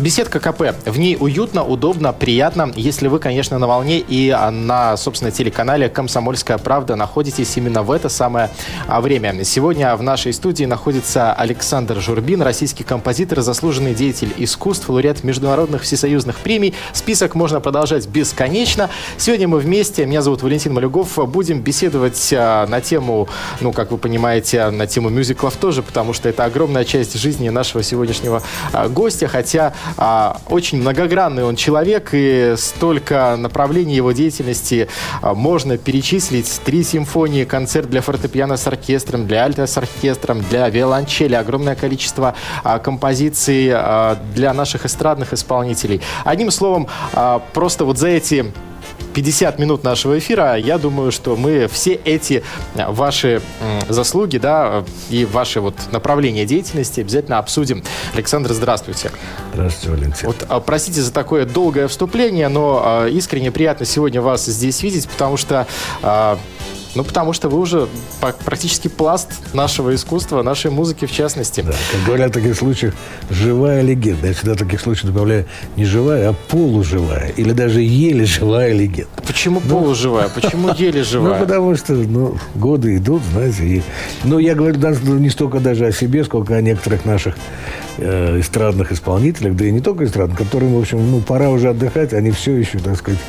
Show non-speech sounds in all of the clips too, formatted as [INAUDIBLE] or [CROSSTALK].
Беседка КП. В ней уютно, удобно, приятно, если вы, конечно, на волне и на, собственно, телеканале «Комсомольская правда» находитесь именно в это самое а, время. Сегодня в нашей студии находится Александр Журбин, российский композитор, заслуженный деятель искусств, лауреат международных всесоюзных премий. Список можно продолжать бесконечно. Сегодня мы вместе, меня зовут Валентин Малюгов, будем беседовать а, на тему, ну, как вы понимаете, на тему мюзиклов тоже, потому что это огромная часть жизни нашего сегодняшнего а, гостя, хотя а, очень многогранный он человек, и столько направлений его деятельности а, можно перечислить. Три симфонии, концерт для фортепиано с оркестром, для альта с оркестром, для виолончели, огромное количество а, композиций а, для наших эстрадных исполнителей. Одним словом, а, просто вот за эти 50 минут нашего эфира, я думаю, что мы все эти э, ваши заслуги, да, и ваши вот направления деятельности обязательно обсудим. Александр, здравствуйте. Здравствуйте, Валентин. Вот, а, простите за такое долгое вступление, но а, искренне приятно сегодня вас здесь видеть, потому что а, ну, потому что вы уже практически пласт нашего искусства, нашей музыки в частности. Да, как говорят в таких случаях, живая легенда. Я всегда в таких случаях добавляю не живая, а полуживая. Или даже еле живая легенда. Почему ну, полуживая? [LAUGHS] Почему еле живая? Ну, потому что ну, годы идут, знаете. И, ну, я говорю не столько даже о себе, сколько о некоторых наших э, эстрадных исполнителях, да и не только эстрадных, которым, в общем, ну, пора уже отдыхать, они все еще, так сказать,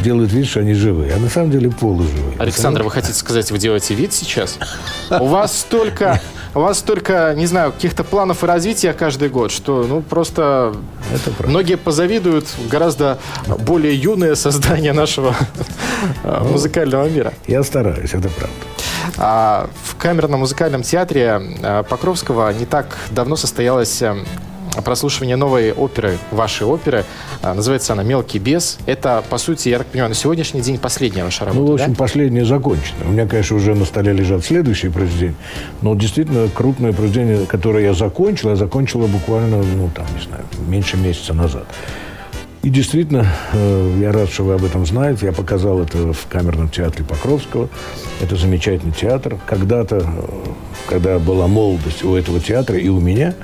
делают вид, что они живые. А на самом деле полуживые. Александр, вы хотите сказать, вы делаете вид сейчас? У вас столько, у вас столько, не знаю, каких-то планов и развития каждый год, что, ну, просто Это многие позавидуют гораздо более юное создание нашего ну, музыкального мира. Я стараюсь, это правда. А в камерном музыкальном театре а, Покровского не так давно состоялась а, прослушивание новой оперы, вашей оперы. А, называется она «Мелкий бес». Это, по сути, я так понимаю, на сегодняшний день последняя ваша работа, Ну, в общем, да? последняя закончена. У меня, конечно, уже на столе лежат следующие произведения, но действительно крупное произведение, которое я закончил, я закончила буквально, ну, там, не знаю, меньше месяца назад. И действительно, э, я рад, что вы об этом знаете. Я показал это в камерном театре Покровского. Это замечательный театр. Когда-то, э, когда была молодость у этого театра и у меня,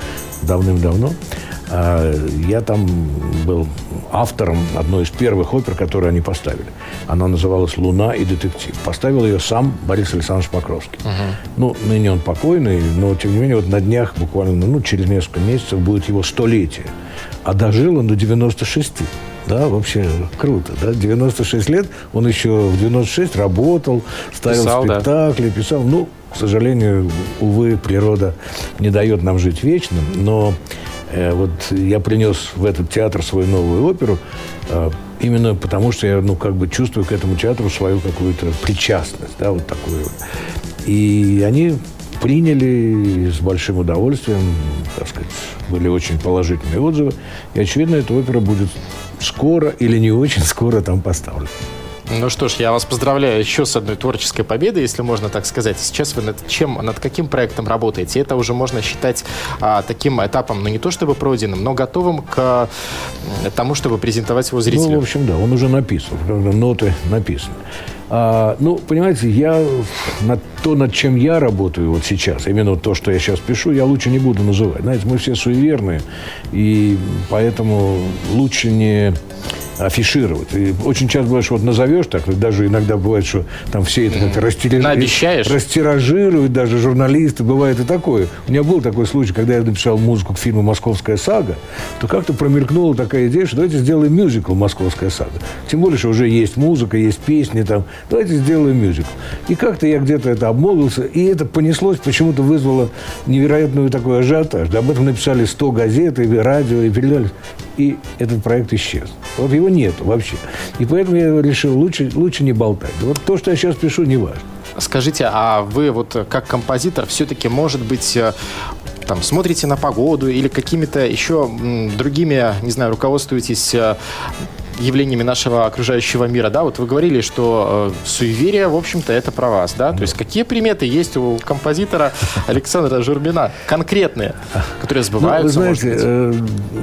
давным-давно, я там был автором одной из первых опер, которые они поставили. Она называлась «Луна и детектив». Поставил ее сам Борис Александрович Покровский. Угу. Ну, ныне он покойный, но, тем не менее, вот на днях, буквально, ну, через несколько месяцев будет его столетие. А дожил он до 96. Да, вообще круто. Да? 96 лет, он еще в 96 работал, ставил писал, спектакли, да. писал. Ну, к сожалению, увы, природа не дает нам жить вечно, но вот я принес в этот театр свою новую оперу э, именно потому, что я, ну, как бы чувствую к этому театру свою какую-то причастность, да, вот такую. И они приняли с большим удовольствием, так сказать, были очень положительные отзывы. И, очевидно, эта опера будет скоро или не очень скоро там поставлена. Ну что ж, я вас поздравляю еще с одной творческой победой, если можно так сказать. Сейчас вы над чем, над каким проектом работаете? Это уже можно считать а, таким этапом, ну не то чтобы пройденным, но готовым к тому, чтобы презентовать его зрителю. Ну, в общем, да, он уже написан, ноты написаны. А, ну, понимаете, я над то, над чем я работаю вот сейчас, именно то, что я сейчас пишу, я лучше не буду называть. Знаете, мы все суеверные, и поэтому лучше не афишировать. И очень часто бывает, что вот назовешь так, даже иногда бывает, что там все это как-то растираж... растиражируют, даже журналисты, бывает и такое. У меня был такой случай, когда я написал музыку к фильму «Московская сага», то как-то промелькнула такая идея, что давайте сделаем мюзикл «Московская сага». Тем более, что уже есть музыка, есть песни там. Давайте сделаем мюзикл. И как-то я где-то это обмолвился, и это понеслось, почему-то вызвало невероятную такой ажиотаж. Об этом написали 100 газет, и радио, и передали и этот проект исчез. Вот его нет вообще. И поэтому я решил, лучше, лучше не болтать. Вот то, что я сейчас пишу, не важно. Скажите, а вы вот как композитор все-таки, может быть, э, там, смотрите на погоду или какими-то еще другими, не знаю, руководствуетесь э, явлениями нашего окружающего мира, да, вот вы говорили, что э, суеверие, в общем-то, это про вас, да? То есть какие приметы есть у композитора Александра Журбина, конкретные, которые сбываются? Ну, вы знаете, э,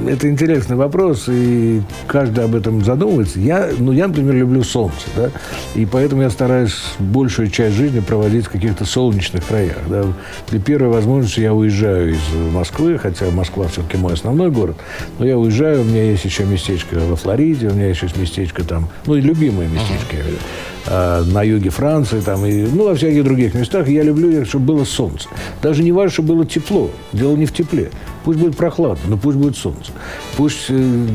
это интересный вопрос, и каждый об этом задумывается. Я, ну, я, например, люблю солнце, да, и поэтому я стараюсь большую часть жизни проводить в каких-то солнечных краях, да. При первой возможности я уезжаю из Москвы, хотя Москва все-таки мой основной город, но я уезжаю, у меня есть еще местечко во Флориде, у меня есть местечко там, ну, и любимое местечко, uh-huh. Э, на юге Франции, там, и, ну, во всяких других местах. Я люблю, чтобы было солнце. Даже не важно, чтобы было тепло. Дело не в тепле. Пусть будет прохладно, но пусть будет солнце. Пусть э,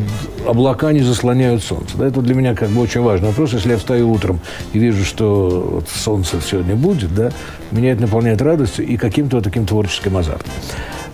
облака не заслоняют солнце. Да, это для меня как бы очень важный вопрос. Если я встаю утром и вижу, что вот солнце сегодня будет, да, меня это наполняет радостью и каким-то вот таким творческим азартом.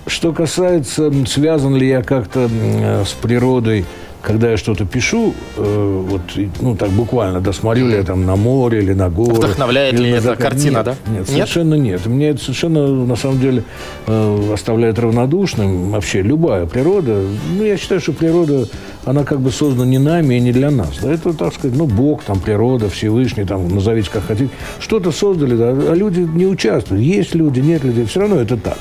Что касается, связан ли я как-то э, с природой, когда я что-то пишу, э, вот, ну, так буквально, да, смотрю ли я там на море или на горы. Вдохновляет ли эта картина, нет, да? Нет, нет, совершенно нет. Меня это совершенно, на самом деле, э, оставляет равнодушным. Вообще, любая природа, ну, я считаю, что природа, она как бы создана не нами и не для нас. Да, это, так сказать, ну, Бог, там, природа, Всевышний, там, назовите как хотите. Что-то создали, да, а люди не участвуют. Есть люди, нет людей, все равно это так.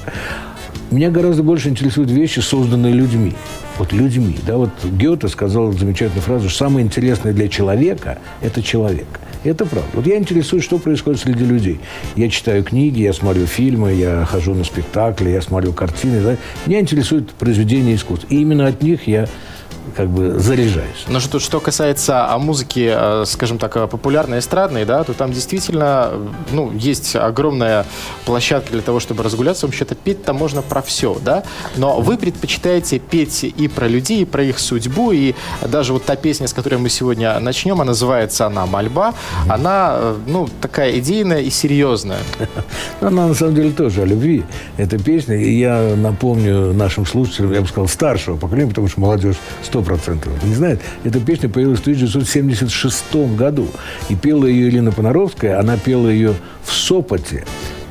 Меня гораздо больше интересуют вещи, созданные людьми. Вот людьми. Да, вот Гёте сказал замечательную фразу, что самое интересное для человека – это человек. Это правда. Вот я интересуюсь, что происходит среди людей. Я читаю книги, я смотрю фильмы, я хожу на спектакли, я смотрю картины. Да? Меня интересует произведение искусства. И именно от них я как бы заряжаюсь. Но что, что касается а, музыки, а, скажем так, а, популярной, эстрадной, да, то там действительно ну, есть огромная площадка для того, чтобы разгуляться. Вообще-то петь там можно про все, да. Но вы предпочитаете петь и про людей, и про их судьбу. И даже вот та песня, с которой мы сегодня начнем, она называется она «Мольба». Она, ну, такая идейная и серьезная. [LAUGHS] Она, на самом деле, тоже о любви. Эта песня. И я напомню нашим слушателям, я бы сказал, старшего поколения, потому что молодежь сто процентов не знает. Эта песня появилась в 1976 году. И пела ее Елена Понаровская. Она пела ее в Сопоте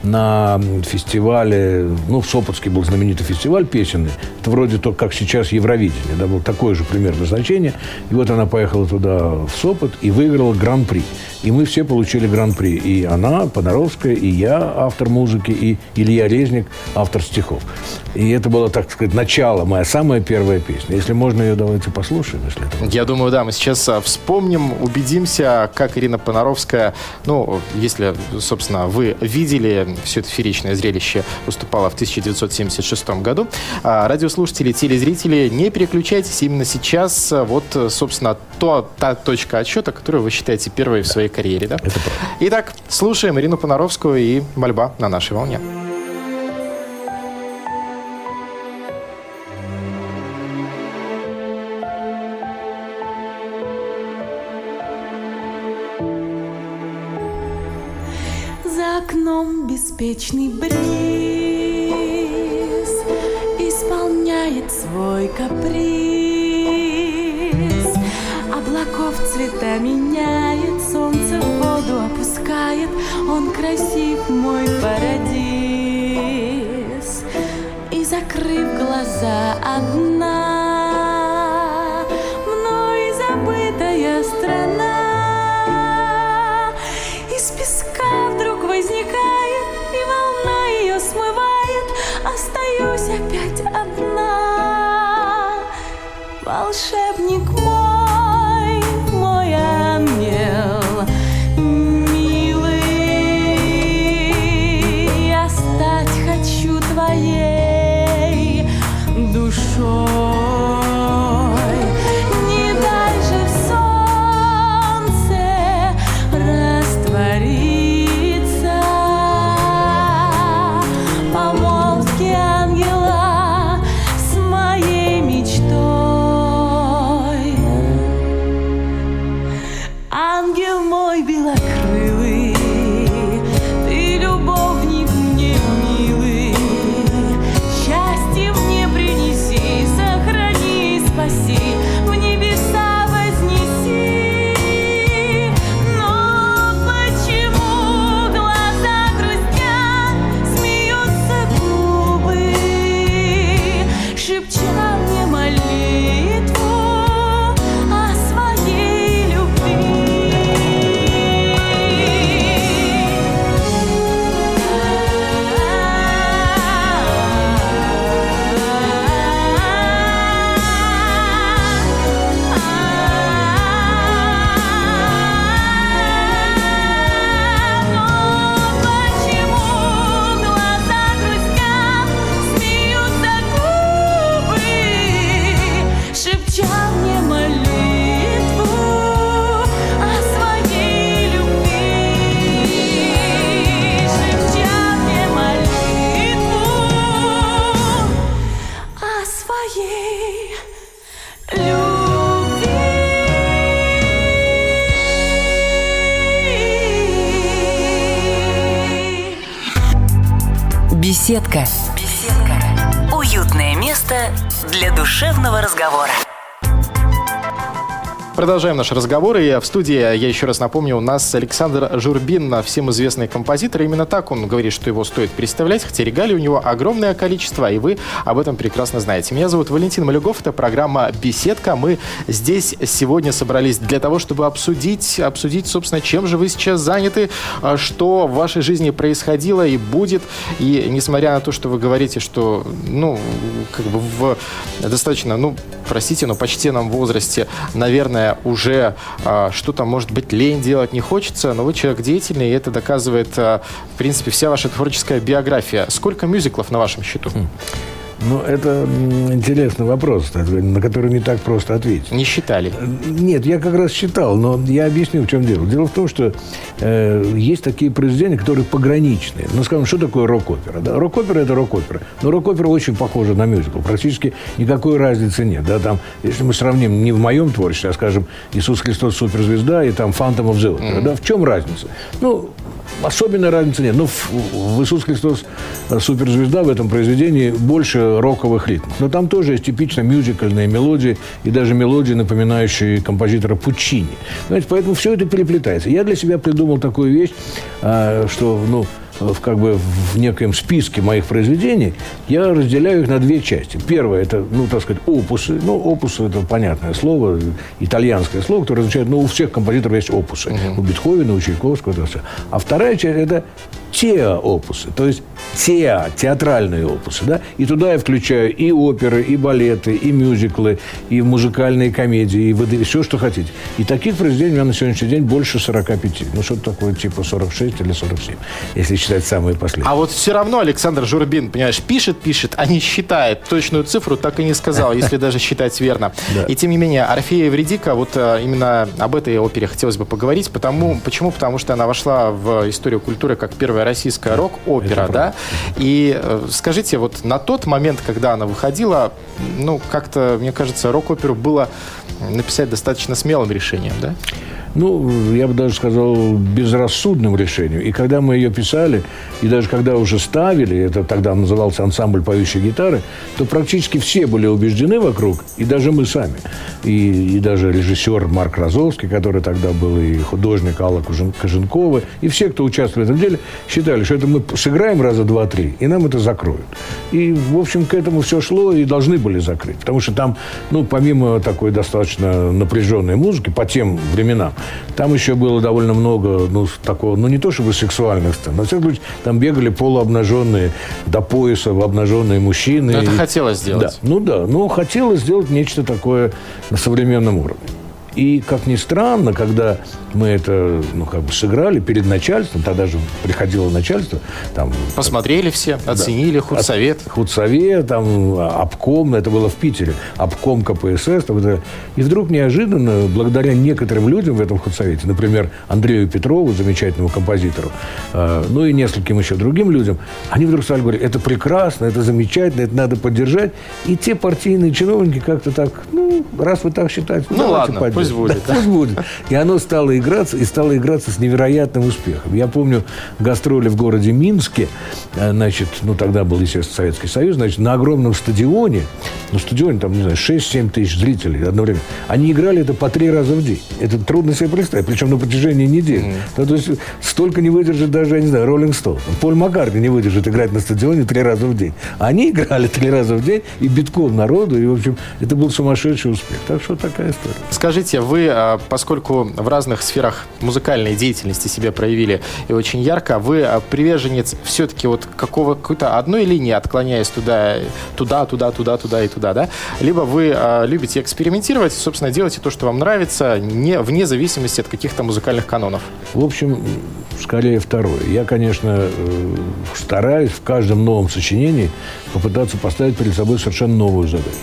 на фестивале, ну, в Сопотске был знаменитый фестиваль песенный. Это вроде то, как сейчас Евровидение, да, было такое же примерно значение. И вот она поехала туда, в Сопот, и выиграла гран-при. И мы все получили гран-при. И она, Понаровская, и я, автор музыки, и Илья Резник, автор стихов. И это было, так сказать, начало, моя самая первая песня. Если можно ее, давайте послушаем, если это Я думаю, да, мы сейчас а, вспомним, убедимся, как Ирина Понаровская, ну, если, собственно, вы видели все это фееричное зрелище, выступала в 1976 году. А, радиослушатели, телезрители, не переключайтесь именно сейчас. А, вот, собственно, то, та точка отсчета, которую вы считаете первой в своей карьере, да? Итак, слушаем Ирину Понаровскую и «Мольба» на нашей волне. Беспечный бриз Исполняет свой каприз. Облаков цвета меняет Солнце в воду опускает. Он красив, мой парадиз. И закрыв глаза одна Мной забытая страна Продолжаем наш разговор. И в студии, я еще раз напомню, у нас Александр Журбин, всем известный композитор. Именно так он говорит, что его стоит представлять, хотя регалий у него огромное количество, и вы об этом прекрасно знаете. Меня зовут Валентин Малюгов, это программа «Беседка». Мы здесь сегодня собрались для того, чтобы обсудить, обсудить, собственно, чем же вы сейчас заняты, а, что в вашей жизни происходило и будет. И несмотря на то, что вы говорите, что, ну, как бы в достаточно, ну, простите, но почтенном возрасте, наверное, уже а, что-то, может быть, лень делать не хочется, но вы человек деятельный, и это доказывает, а, в принципе, вся ваша творческая биография. Сколько мюзиклов на вашем счету? Ну, это интересный вопрос, на который не так просто ответить. Не считали? Нет, я как раз считал, но я объясню, в чем дело. Дело в том, что э, есть такие произведения, которые пограничные. Ну, скажем, что такое рок-опера? Да? Рок-опера – это рок-опера. Но рок-опера очень похожа на мюзикл. Практически никакой разницы нет. Да? Там, если мы сравним не в моем творчестве, а, скажем, «Иисус Христос – суперзвезда» и там «Phantom of the Opera», да? в чем разница? Ну, особенной разницы нет. Ну, в, «Иисус Христос э, суперзвезда» в этом произведении больше роковых ритмов. Но там тоже есть типично мюзикальные мелодии и даже мелодии, напоминающие композитора Пучини. Знаете, поэтому все это переплетается. Я для себя придумал такую вещь, а, что, ну, в, как бы в некоем списке моих произведений, я разделяю их на две части. Первое – это, ну, так сказать, опусы. Ну, опусы – это понятное слово, итальянское слово, которое означает, ну, у всех композиторов есть опусы. У Бетховена, у Чайковского, это все. А вторая часть – это теа-опусы, то есть теа, театральные опусы, да, и туда я включаю и оперы, и балеты, и мюзиклы, и музыкальные комедии, и ВД, все, что хотите. И таких произведений у меня на сегодняшний день больше 45. Ну, что-то такое, типа 46 или 47, если считать самые последние. А вот все равно Александр Журбин, понимаешь, пишет, пишет, а не считает. Точную цифру так и не сказал, [LAUGHS] если даже считать верно. И тем не менее, Орфея Евредика, вот э, именно об этой опере хотелось бы поговорить. Потому, почему? Потому что она вошла в историю культуры как первая российская рок-опера, да? И э, скажите, вот на тот момент, когда она выходила, ну, как-то, мне кажется, рок-оперу было написать достаточно смелым решением, да? Ну, я бы даже сказал, безрассудным решением. И когда мы ее писали, и даже когда уже ставили, это тогда назывался ансамбль поющей гитары, то практически все были убеждены вокруг, и даже мы сами. И, и даже режиссер Марк Розовский, который тогда был, и художник Алла Кужен- Коженкова, и все, кто участвовал в этом деле, считали, что это мы сыграем раза два-три, и нам это закроют. И, в общем, к этому все шло, и должны были закрыть. Потому что там, ну, помимо такой достаточно напряженной музыки, по тем временам, там еще было довольно много, ну, такого, ну, не то чтобы сексуальных сцен, но, во всяком случае, там бегали полуобнаженные, до пояса обнаженные мужчины. Но это И- хотелось сделать. Да, ну да, но хотелось сделать нечто такое на современном уровне. И, как ни странно, когда мы это, ну, как бы сыграли перед начальством, тогда же приходило начальство, там... Посмотрели все, оценили, худсовет. От- Худсовет, там, обком, это было в Питере, обком КПСС. там это. И вдруг неожиданно, благодаря некоторым людям в этом худсовете, например, Андрею Петрову, замечательному композитору, э, ну и нескольким еще другим людям, они вдруг стали говорить, это прекрасно, это замечательно, это надо поддержать. И те партийные чиновники как-то так, ну, раз вы так считаете, Ну давайте ладно, поддержим. Пусть будет, Да, Пусть будет. И оно стало играться, и стало играться с невероятным успехом. Я помню гастроли в городе Минске, э, значит, ну, тогда был, естественно, Советский Союз, значит, на огромном стадионе, ну, стадионе, там, не знаю, 6-7 тысяч зрителей одновременно, они играли это по три раза в день. Это трудно себе представить, причем на протяжении недели. Ну, то есть столько не выдержит даже, я не знаю, Роллинг Стоун. Поль Маккартни не выдержит играть на стадионе три раза в день. Они играли три раза в день, и битком народу, и, в общем, это был сумасшедший успех. Так что такая история. Скажите, вы, а, поскольку в разных сферах музыкальной деятельности себя проявили и очень ярко, вы а, приверженец все-таки вот какого, какой-то одной линии, отклоняясь туда, туда, туда, туда, туда и туда, да? Либо вы а, любите экспериментировать, собственно, делаете то, что вам нравится, не, вне зависимости от каких-то музыкальных канонов. В общем, скорее второе. Я, конечно, э, стараюсь в каждом новом сочинении попытаться поставить перед собой совершенно новую задачу.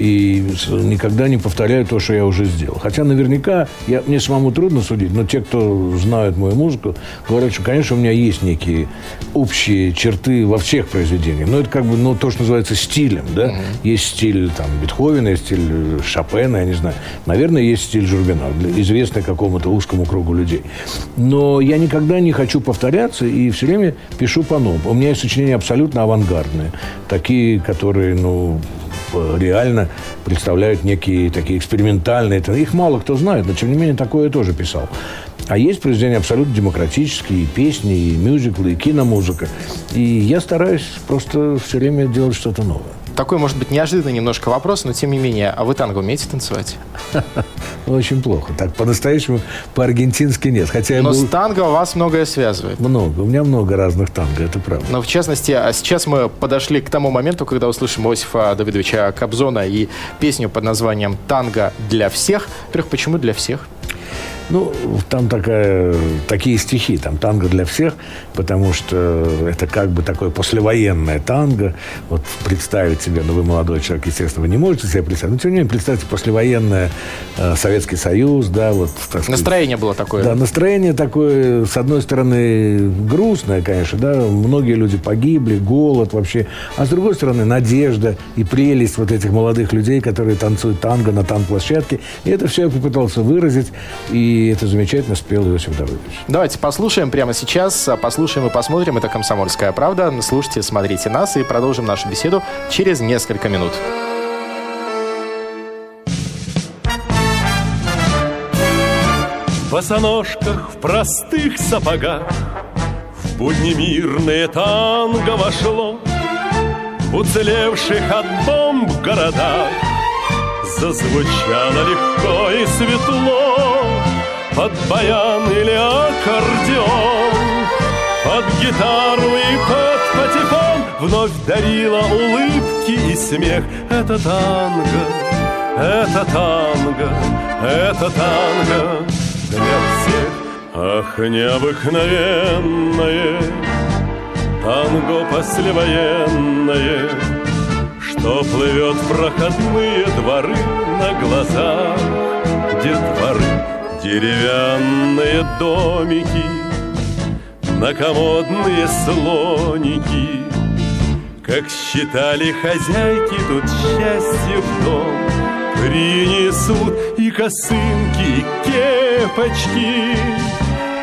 И никогда не повторяю то, что я уже сделал. Хотя наверняка, я, мне самому трудно судить, но те, кто знают мою музыку, говорят, что, конечно, у меня есть некие общие черты во всех произведениях. Но это как бы, ну, то, что называется стилем, да. Есть стиль там Бетховена, есть стиль Шопена, я не знаю. Наверное, есть стиль Журбина, известный какому-то узкому кругу людей. Но я никогда не хочу повторяться и все время пишу по-новому. У меня есть сочинения абсолютно авангардные. Такие, которые, ну, реально представляют некие такие экспериментальные. Их мало кто знает, но тем не менее такое я тоже писал. А есть произведения абсолютно демократические, и песни, и мюзиклы, и киномузыка. И я стараюсь просто все время делать что-то новое. Такой, может быть, неожиданный немножко вопрос, но тем не менее, а вы танго умеете танцевать? [LAUGHS] Ну, Очень плохо. Так по-настоящему, по-аргентински нет. Хотя Но был с танго вас многое связывает. много. У меня много разных танго, это правда. Но в частности, а сейчас мы подошли к тому моменту, когда услышим Иосифа Давидовича Кобзона и песню под названием «Танго для всех». Во-первых, почему для всех? Ну, там такая, такие стихи, там танго для всех, потому что это как бы такое послевоенное танго. Вот представить себе, ну вы молодой человек, естественно, вы не можете себе представить, но тем не менее представьте послевоенное э, Советский Союз, да, вот так сказать. Настроение было такое. Да, настроение такое, с одной стороны, грустное, конечно, да, многие люди погибли, голод вообще, а с другой стороны, надежда и прелесть вот этих молодых людей, которые танцуют танго на танк-площадке. И это все я попытался выразить, и это замечательно спел Иосиф Давыдович. Давайте послушаем прямо сейчас, а, послушаем и посмотрим. Это «Комсомольская правда». Слушайте, смотрите нас и продолжим нашу беседу через несколько минут. В босоножках, в простых сапогах В будни мирные танго вошло В уцелевших от бомб городах Зазвучало легко и светло Под баян или аккордеон Под гитару и под патефон Вновь дарила улыбки и смех Это танго, это танго, это танго для всех. Ах, необыкновенное танго послевоенное, что плывет в проходные дворы на глазах детворы. Деревянные домики, накомодные слоники, как считали хозяйки тут счастье в дом Принесут и косынки, и кепочки.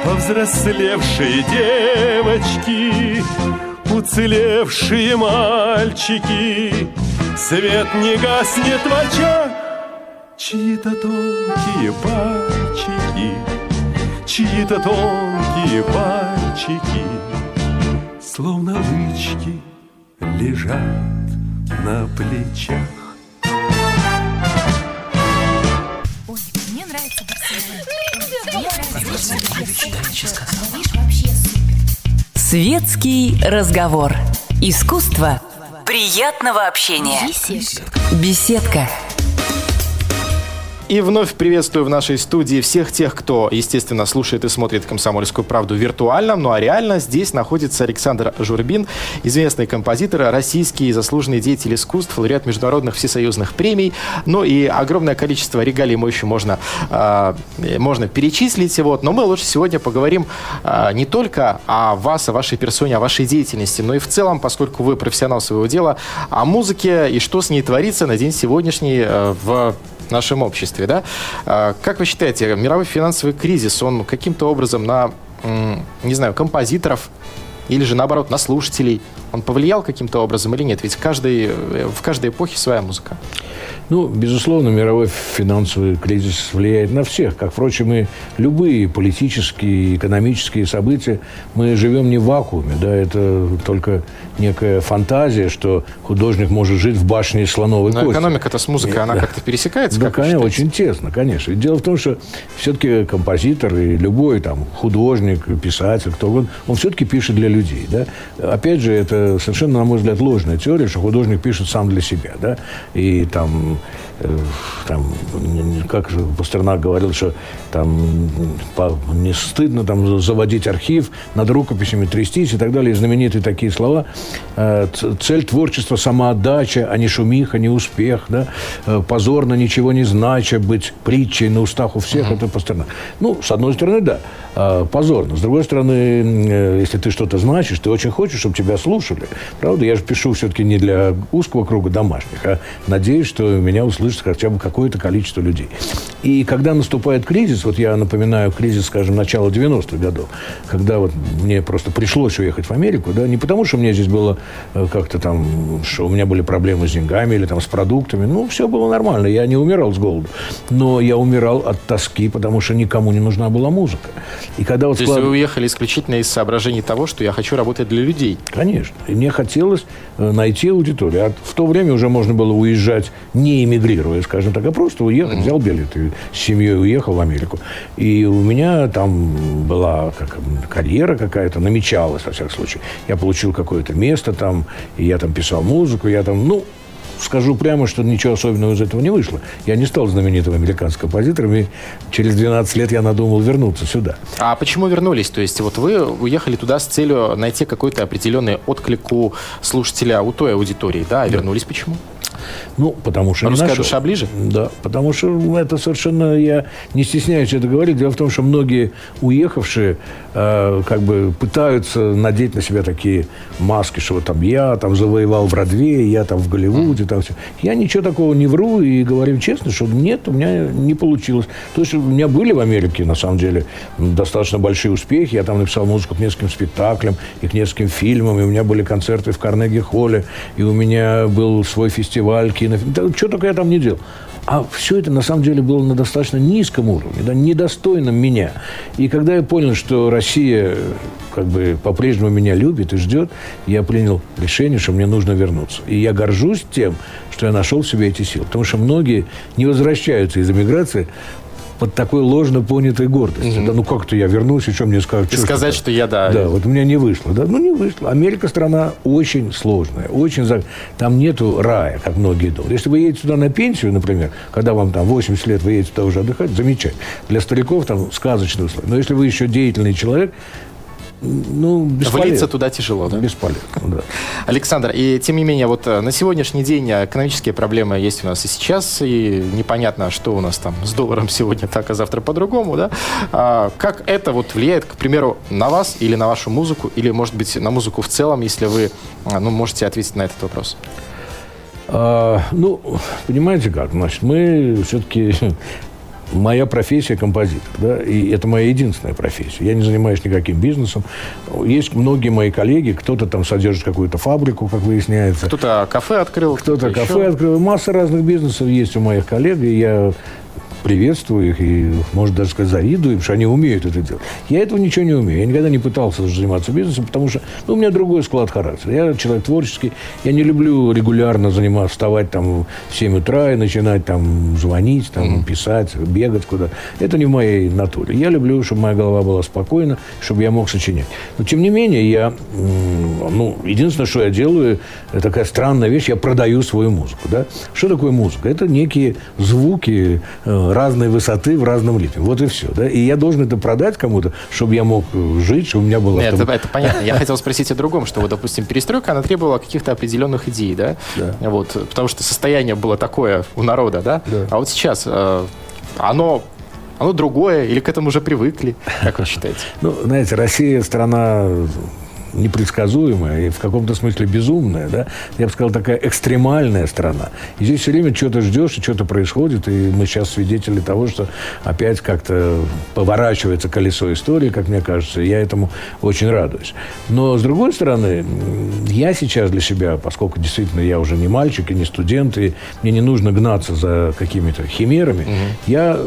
Повзрослевшие девочки Уцелевшие мальчики. Свет не гаснет в очах Чьи-то тонкие пальчики Чьи-то тонкие пальчики Словно лычки лежат на плечах Ой, мне нравится. Светский разговор. Искусство приятного общения. Беседка. Беседка. И вновь приветствую в нашей студии всех тех, кто, естественно, слушает и смотрит «Комсомольскую правду» виртуально, ну а реально здесь находится Александр Журбин, известный композитор, российский заслуженный деятель искусств, лауреат международных всесоюзных премий, ну и огромное количество регалий ему еще можно, э, можно перечислить. Вот. Но мы лучше сегодня поговорим а, не только о вас, о вашей персоне, о вашей деятельности, но и в целом, поскольку вы профессионал своего дела, о музыке и что с ней творится на день сегодняшний э, в нашем обществе, да? А, Как вы считаете, мировой финансовый кризис, он каким-то образом на, не знаю, композиторов или же наоборот на слушателей, он повлиял каким-то образом или нет? Ведь каждый, э, в каждой эпохе своя музыка. Ну, безусловно, мировой финансовый кризис влияет на всех, как, впрочем, и любые политические, экономические события. Мы живем не в вакууме, да, это только некая фантазия, что художник может жить в башне слоновой Но кости. экономика-то с музыкой, она Да. как-то пересекается? Да, как конечно, очень тесно, конечно. И дело в том, что все-таки композитор и любой там художник, писатель, кто угодно, он все-таки пишет для людей, да. Опять же, это совершенно, на мой взгляд, ложная теория, что художник пишет сам для себя, да. И там там, э, там, как же Пастернак говорил, что там по- не стыдно там заводить архив, над рукописями трястись и так далее. И знаменитые такие слова. Э, Цель творчества – самоотдача, а не шумиха, не успех. Да? Э, Позорно, ничего не знача, быть притчей на устах у всех – это Пастернак. Ну, с одной стороны, да, позорно. С другой стороны, э, если ты что-то значишь, ты очень хочешь, чтобы тебя слушали. Правда, я же пишу все-таки не для узкого круга домашних, а надеюсь, что меня услышит хотя бы какое-то количество людей. И когда наступает кризис, вот я напоминаю кризис, скажем, начала 90-х годов, когда вот мне просто пришлось уехать в Америку, да, не потому, что мне здесь было э, как-то там, что у меня были проблемы с деньгами или там с продуктами, ну, все было нормально, я не умирал с голоду, но я умирал от тоски, потому что никому не нужна была музыка. И когда вот То есть склад- вы уехали исключительно из соображений того, что я хочу работать для людей. Конечно. И мне хотелось э, найти аудиторию. А в то время уже можно было уезжать, не эмигрируя, скажем так, а просто уехать, взял билет и с семьей уехал в Америку. И у меня там была как, карьера какая-то, намечалась, во всяком случае. Я получил какое-то место там, и я там писал музыку, я там, ну, Скажу прямо, что ничего особенного из этого не вышло. Я не стал знаменитым американским композитором, и через 12 лет я надумал вернуться сюда. А почему вернулись? То есть вот вы уехали туда с целью найти какой-то определенный отклик у слушателя, у той аудитории, да? А вернулись почему? Ну, потому что Русская не нашел. душа ближе? Да, потому что это совершенно, я не стесняюсь это говорить. Дело в том, что многие уехавшие э, как бы пытаются надеть на себя такие маски, что вот там я там завоевал в Бродвее, я там в Голливуде, там все. Я ничего такого не вру и говорю честно, что нет, у меня не получилось. То есть у меня были в Америке, на самом деле, достаточно большие успехи. Я там написал музыку к нескольким спектаклям и к нескольким фильмам, и у меня были концерты в Карнеги-холле, и у меня был свой фестиваль кино. Что только я там не делал. А все это на самом деле было на достаточно низком уровне, да, недостойном меня. И когда я понял, что Россия э, как бы по-прежнему меня любит и ждет, я принял решение, что мне нужно вернуться. И я горжусь тем, что я нашел в себе эти силы. Потому что многие не возвращаются из эмиграции под такой ложно понятой гордостью. Да, ну как-то я вернусь, и что мне скажут? И сказать, ты что я, да, да, вот у меня не вышло. Да? Ну, не вышло. Америка страна очень сложная. Очень. Там нету рая, как многие думают. Если вы едете туда на пенсию, например, когда вам там 80 лет, вы едете туда уже отдыхать, замечательно. Для стариков там сказочные условия. Но если вы еще деятельный человек, ну, бесполезно. влиться туда тяжело, да? Бесполезно, да. [LAUGHS] Александр, и тем не менее, вот э, на сегодняшний день э, экономические проблемы есть у нас и сейчас, и непонятно, что у нас там с долларом сегодня [LAUGHS] так, а завтра по-другому, да? А как это вот влияет, к примеру, на вас или на вашу музыку, или, может быть, на музыку в целом, если вы, а, ну, можете ответить на этот вопрос? А, ну, понимаете как, значит, мы все-таки... Моя профессия композитор, да, и это моя единственная профессия. Я не занимаюсь никаким бизнесом. Есть многие мои коллеги, кто-то там содержит какую-то фабрику, как выясняется. Кто-то кафе открыл, Кто-то еще. кафе открыл. Масса разных бизнесов есть у моих коллег, и я приветствую их и, может даже сказать, завидую им, что они умеют это делать. Я этого ничего не умею. Я никогда не пытался заниматься бизнесом, потому что ну, у меня другой склад характера. Я человек творческий. Я не люблю регулярно заниматься, вставать там в 7 утра и начинать там звонить, там, писать, бегать куда. Это не в моей натуре. Я люблю, чтобы моя голова была спокойна, чтобы я мог сочинять. Но, тем не менее, я, ну, единственное, что я делаю, это такая странная вещь, я продаю свою музыку. Да? Что такое музыка? Это некие звуки э, разной высоты в разном ритме. Вот и все. Да? И я должен это продать кому-то, чтобы я мог э, жить, чтобы у меня было... Нет, авто- это, это понятно. Я хотел спросить о другом, что вот, допустим, перестройка, она требовала каких-то определенных идей, да? Да. Вот, потому что состояние было такое у народа, да? Да. А вот сейчас э, оно, оно другое, или к этому уже привыкли, как вы считаете? Ну, знаете, Россия страна непредсказуемая и в каком-то смысле безумная, да, я бы сказал, такая экстремальная страна. И здесь все время что-то ждешь, и что-то происходит, и мы сейчас свидетели того, что опять как-то поворачивается колесо истории, как мне кажется, и я этому очень радуюсь. Но, с другой стороны, я сейчас для себя, поскольку действительно я уже не мальчик и не студент, и мне не нужно гнаться за какими-то химерами, я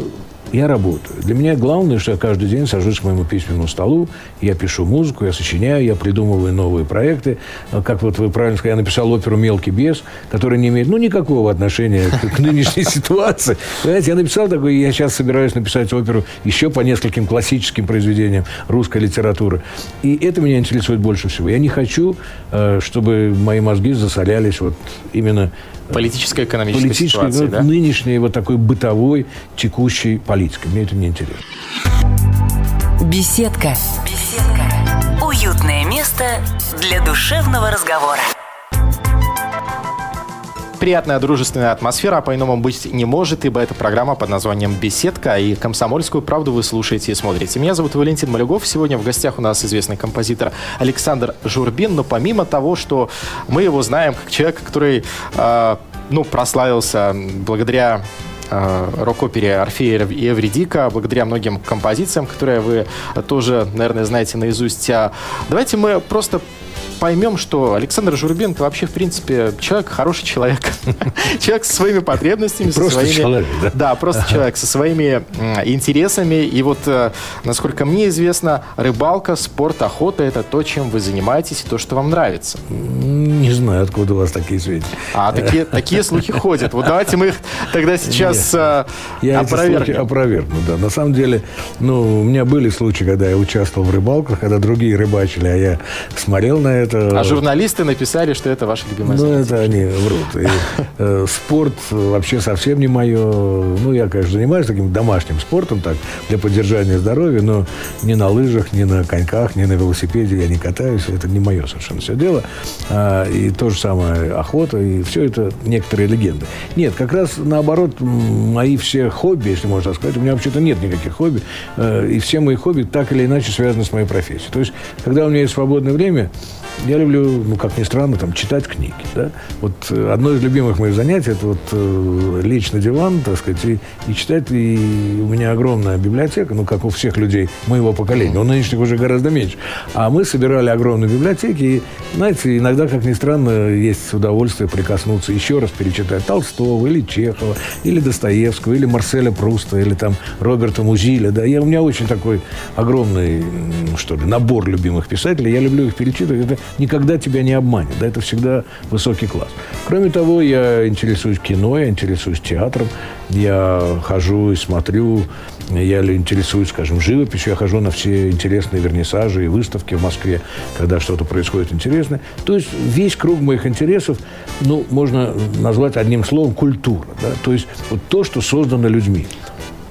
я работаю. Для меня главное, что я каждый день сажусь к моему письменному столу, я пишу музыку, я сочиняю, я придумываю новые проекты. А Как вот вы правильно сказали, я написал оперу «Мелкий бес», которая не имеет ну, никакого отношения к, к нынешней [LAUGHS] ситуации. Понимаете, я написал такой, я сейчас собираюсь написать оперу еще по нескольким классическим произведениям русской литературы. И это меня интересует больше всего. Я не хочу, э, чтобы мои мозги засорялись вот именно Политическая, экономическая политической, ситуация, вот да? нынешней вот такой бытовой, текущей политикой. Мне это не интересно. Беседка. Беседка. Уютное место для душевного разговора. Приятная дружественная атмосфера, а по-иному быть не может, ибо это программа под названием «Беседка», и «Комсомольскую правду» вы слушаете и смотрите. Меня зовут Валентин Малюгов. Сегодня в гостях у нас известный композитор Александр Журбин. Но помимо того, что мы его знаем как человека, который э, ну, прославился благодаря э, рок-опере «Орфея и Эвридика», благодаря многим композициям, которые вы тоже, наверное, знаете наизусть. А Давайте мы просто поймем, что Александр Журбин это вообще, в принципе, человек, хороший человек. [LAUGHS] Человек со своими потребностями, со Просто своими... человек, да? Да, просто человек со своими интересами. И вот, э, насколько мне известно, рыбалка, спорт, охота – это то, чем вы занимаетесь и то, что вам нравится. Не знаю, откуда у вас такие сведения. А такие, такие слухи ходят. Вот давайте мы их тогда сейчас э, Я опровергнем. опровергну, да. На самом деле, ну, у меня были случаи, когда я участвовал в рыбалках, когда другие рыбачили, а я смотрел на это. А журналисты написали, что это ваше любимое Ну, это они врут. И, э, спорт вообще совсем не мое. Ну, я, конечно, занимаюсь таким домашним спортом, так, для поддержания здоровья, но ни на лыжах, ни на коньках, ни на велосипеде я не катаюсь. Это не мое совершенно все дело. А, и то же самое охота, и все это некоторые легенды. Нет, как раз наоборот, мои все хобби, если можно сказать, у меня вообще-то нет никаких хобби, э, и все мои хобби так или иначе связаны с моей профессией. То есть, когда у меня есть свободное время, я люблю, ну, как ни странно, там, читать книги, да. Вот э, одно из любимых моих занятий – это вот э, лечь на диван, так сказать, и, и читать. И у меня огромная библиотека, ну, как у всех людей моего поколения. У нынешних уже гораздо меньше. А мы собирали огромные библиотеки. И, знаете, иногда, как ни странно, есть удовольствие прикоснуться, еще раз перечитать Толстого или Чехова, или Достоевского, или Марселя Пруста, или там Роберта Музиля, да. Я, у меня очень такой огромный, что ли, набор любимых писателей. Я люблю их перечитывать. Это никогда тебя не обманет. Да, это всегда высокий класс. Кроме того, я интересуюсь кино, я интересуюсь театром, я хожу и смотрю, я интересуюсь, скажем, живописью, я хожу на все интересные вернисажи и выставки в Москве, когда что-то происходит интересное. То есть весь круг моих интересов, ну, можно назвать одним словом культура. Да? То есть вот то, что создано людьми.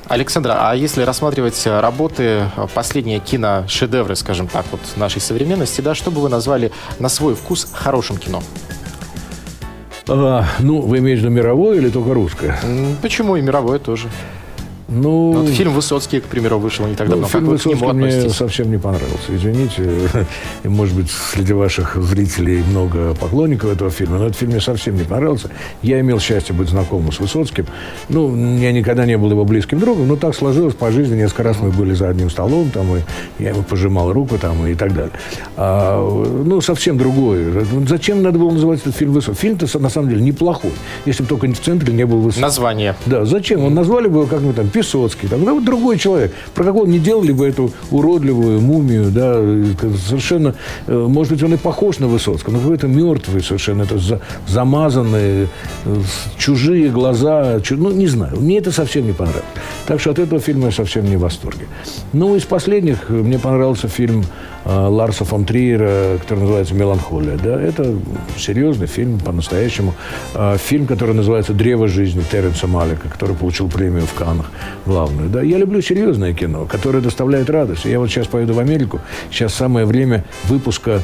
Александр, а если рассматривать э, работы, э, последние киношедевры, скажем так, вот нашей современности, да, что бы вы назвали на свой вкус хорошим кино? А, ну, вы имеете в виду мировое или только русское? Почему и мировое тоже? Ну, Ну, вот фильм «Высоцкий», к примеру, вышел не так давно. Ну, как фильм к нему «Высоцкий» мне относитесь? совсем не понравился. Извините, [LAUGHS] и, может быть, среди ваших зрителей много поклонников этого фильма, но этот фильм мне совсем не понравился. Я имел счастье быть знакомым с Высоцким. Ну, я никогда не был его близким другом, но так сложилось по жизни. Несколько раз мы были за одним столом, там, и я ему пожимал руку там, и так далее. А, ну, совсем другое. Зачем надо было называть этот фильм «Высоцкий»? Фильм-то, на самом деле, неплохой, если бы только в центре не был Высоцкий. Название. Да, зачем? Он назвали бы его как-нибудь там Песоцкий, там, да, вот другой человек. Про какого не делали бы эту уродливую мумию, да, совершенно, э, может быть, он и похож на Высоцкого, но какой-то мертвый совершенно, это за- замазанные, э, чужие глаза, чу- ну, не знаю, мне это совсем не понравилось. Так что от этого фильма я совсем не в восторге. Ну, из последних э, мне понравился фильм Ларса фон Триера, который называется «Меланхолия». Да, это серьезный фильм по-настоящему. Э, Фильм, который называется «Древо жизни» Терренса Малика, который получил премию в Каннах главную. Да, я люблю серьезное кино, которое доставляет радость. Я вот сейчас поеду в Америку. Сейчас самое время выпуска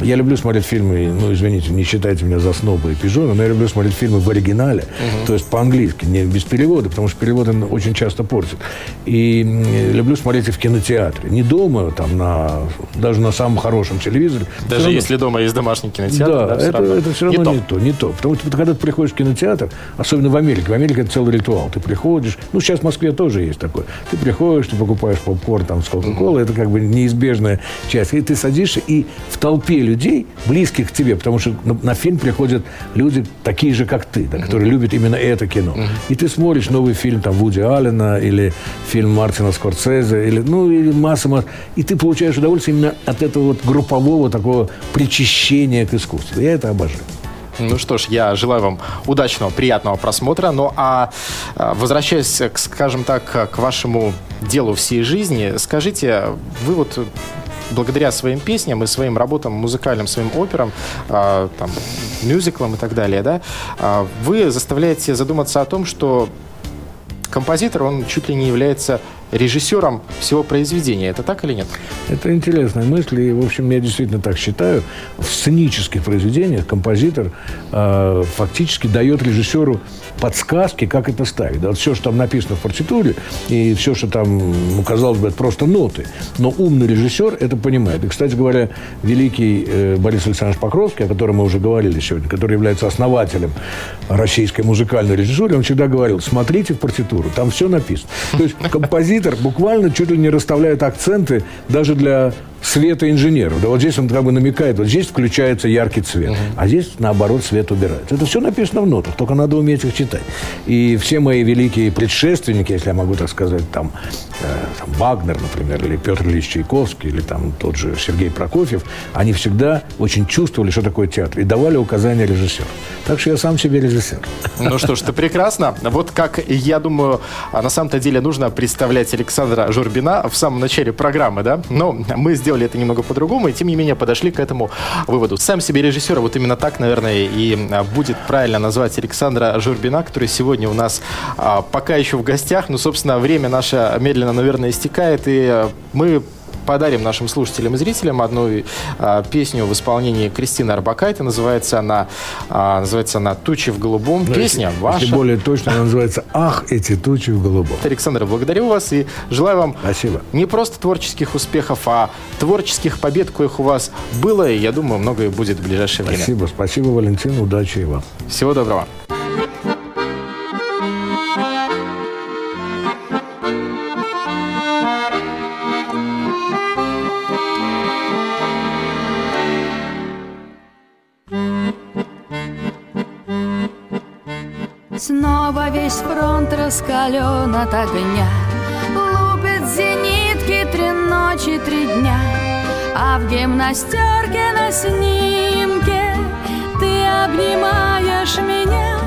я люблю смотреть фильмы, ну, извините, не считайте меня за сноба и пижона, но я люблю смотреть фильмы в оригинале, то есть по-английски, не без перевода, потому что переводы очень часто портят. И люблю смотреть их в кинотеатре. Не дома, там, на, даже на самом хорошем телевизоре. Даже равно- если дома есть домашний кинотеатр, да, да, всё это, равно это все равно не то. не то, не то. Потому что когда ты приходишь в кинотеатр, особенно в Америке, в Америке это целый ритуал. Ты приходишь, ну, сейчас в Москве тоже есть такое. Ты приходишь, ты покупаешь попкорн там с Кока-Колой, это как бы неизбежная часть. И ты садишься, и в толпе людей, близких к тебе, потому что на, на фильм приходят люди такие же, как ты, да, которые любят именно это кино. И ты смотришь новый фильм там Вуди Аллена или фильм Мартина Скорсезе, или, ну, или масса, масса, и ты получаешь удовольствие именно от этого вот группового такого причащения к искусству. Я это обожаю. Ну что ж, я желаю вам удачного, приятного просмотра. Ну а а, возвращаясь, к, скажем так, к вашему делу всей жизни, скажите, вы вот благодаря своим песням и своим работам музыкальным, своим операм, а, там, мюзиклам и так далее, да, а, вы заставляете задуматься о том, что композитор, он чуть ли не является режиссером всего произведения. Это так или нет? Это интересная мысль, и, в общем, я действительно так считаю. В сценических произведениях композитор э, фактически дает режиссеру подсказки, как это ставить. Да, вот все, что там написано в партитуре, и все, что там, ну, казалось бы, это просто ноты. Но умный режиссер это понимает. И, кстати говоря, великий э, Борис Александрович Покровский, о котором мы уже говорили сегодня, который является основателем российской музыкальной режиссуры, он всегда говорил, смотрите в партитуру, там все написано. То есть композитор буквально чуть ли не расставляет акценты даже для света инженеров. Да вот здесь он как бы намекает, вот здесь включается яркий цвет, а здесь, наоборот, свет убирается. Это все написано в нотах, только надо уметь их читать. И все мои великие предшественники, если я могу так сказать, там, э, там Вагнер, например, или Петр Ильич Чайковский, или там тот же Сергей Прокофьев, они всегда очень чувствовали, что такое театр, и давали указания режиссеру. Так что я сам себе режиссер. Ну что ж, это прекрасно. Вот как, я думаю, а на самом-то деле нужно представлять Александра Журбина в самом начале программы, да? Но мы сделали это немного по-другому, и тем не менее подошли к этому выводу. Сам себе режиссера, вот именно так, наверное, и а, будет правильно назвать Александра Журбина, который сегодня у нас а, пока еще в гостях. Ну, собственно, время наше медленно, наверное, истекает, и а, мы подарим нашим слушателям и зрителям одну а, песню в исполнении Кристины Арбакайте. Называется она, а, называется она «Тучи в голубом». Песня Если ваша. более точно, она называется «Ах, эти тучи в голубом». Александр, благодарю вас и желаю вам Спасибо. не просто творческих успехов, а творческих побед, коих у вас было, и я думаю, многое будет в ближайшее время. Спасибо, спасибо, Валентин, удачи и вам. Всего доброго. Весь фронт раскален от огня. Лупит зенитки три ночи, три дня А в гимнастерке на снимке Ты обнимаешь меня.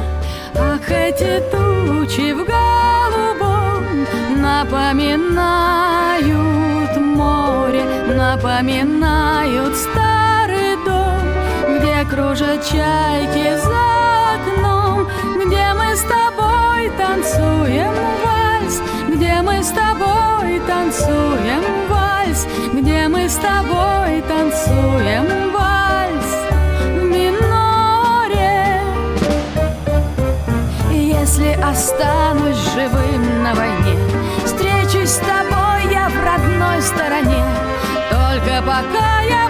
Ах, эти тучи в голубом Напоминают море Напоминают старый дом Где кружат чайки за окном Где мы с тобой танцуем вальс. Где мы с тобой танцуем вальс? Где мы с тобой танцуем вальс? В миноре. Если останусь живым на войне, встречусь с тобой я в родной стороне. Только пока я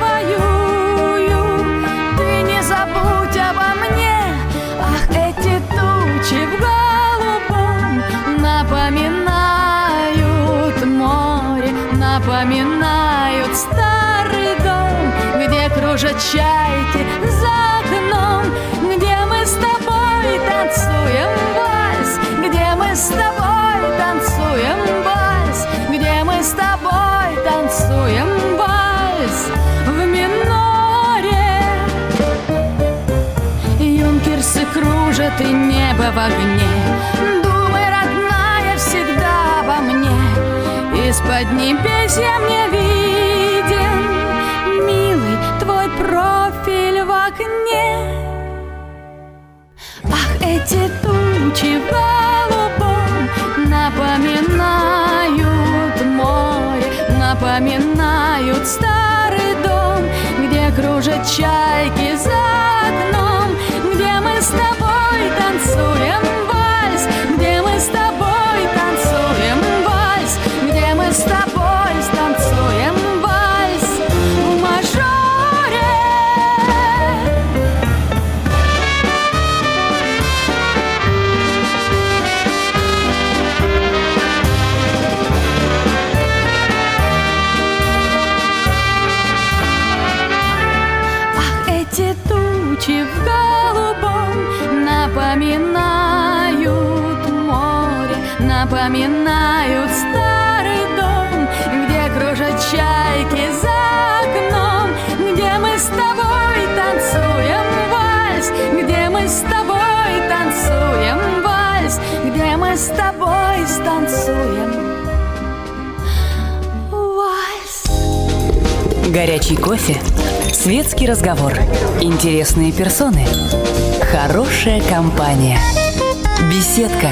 в огне. Думай, родная, всегда обо мне. Из-под небес я мне виден Милый твой профиль в окне. Ах, эти тучи в голубом Напоминают море Напоминают старый дом Где кружат чайки за тобой Горячий кофе, светский разговор, интересные персоны, хорошая компания, беседка,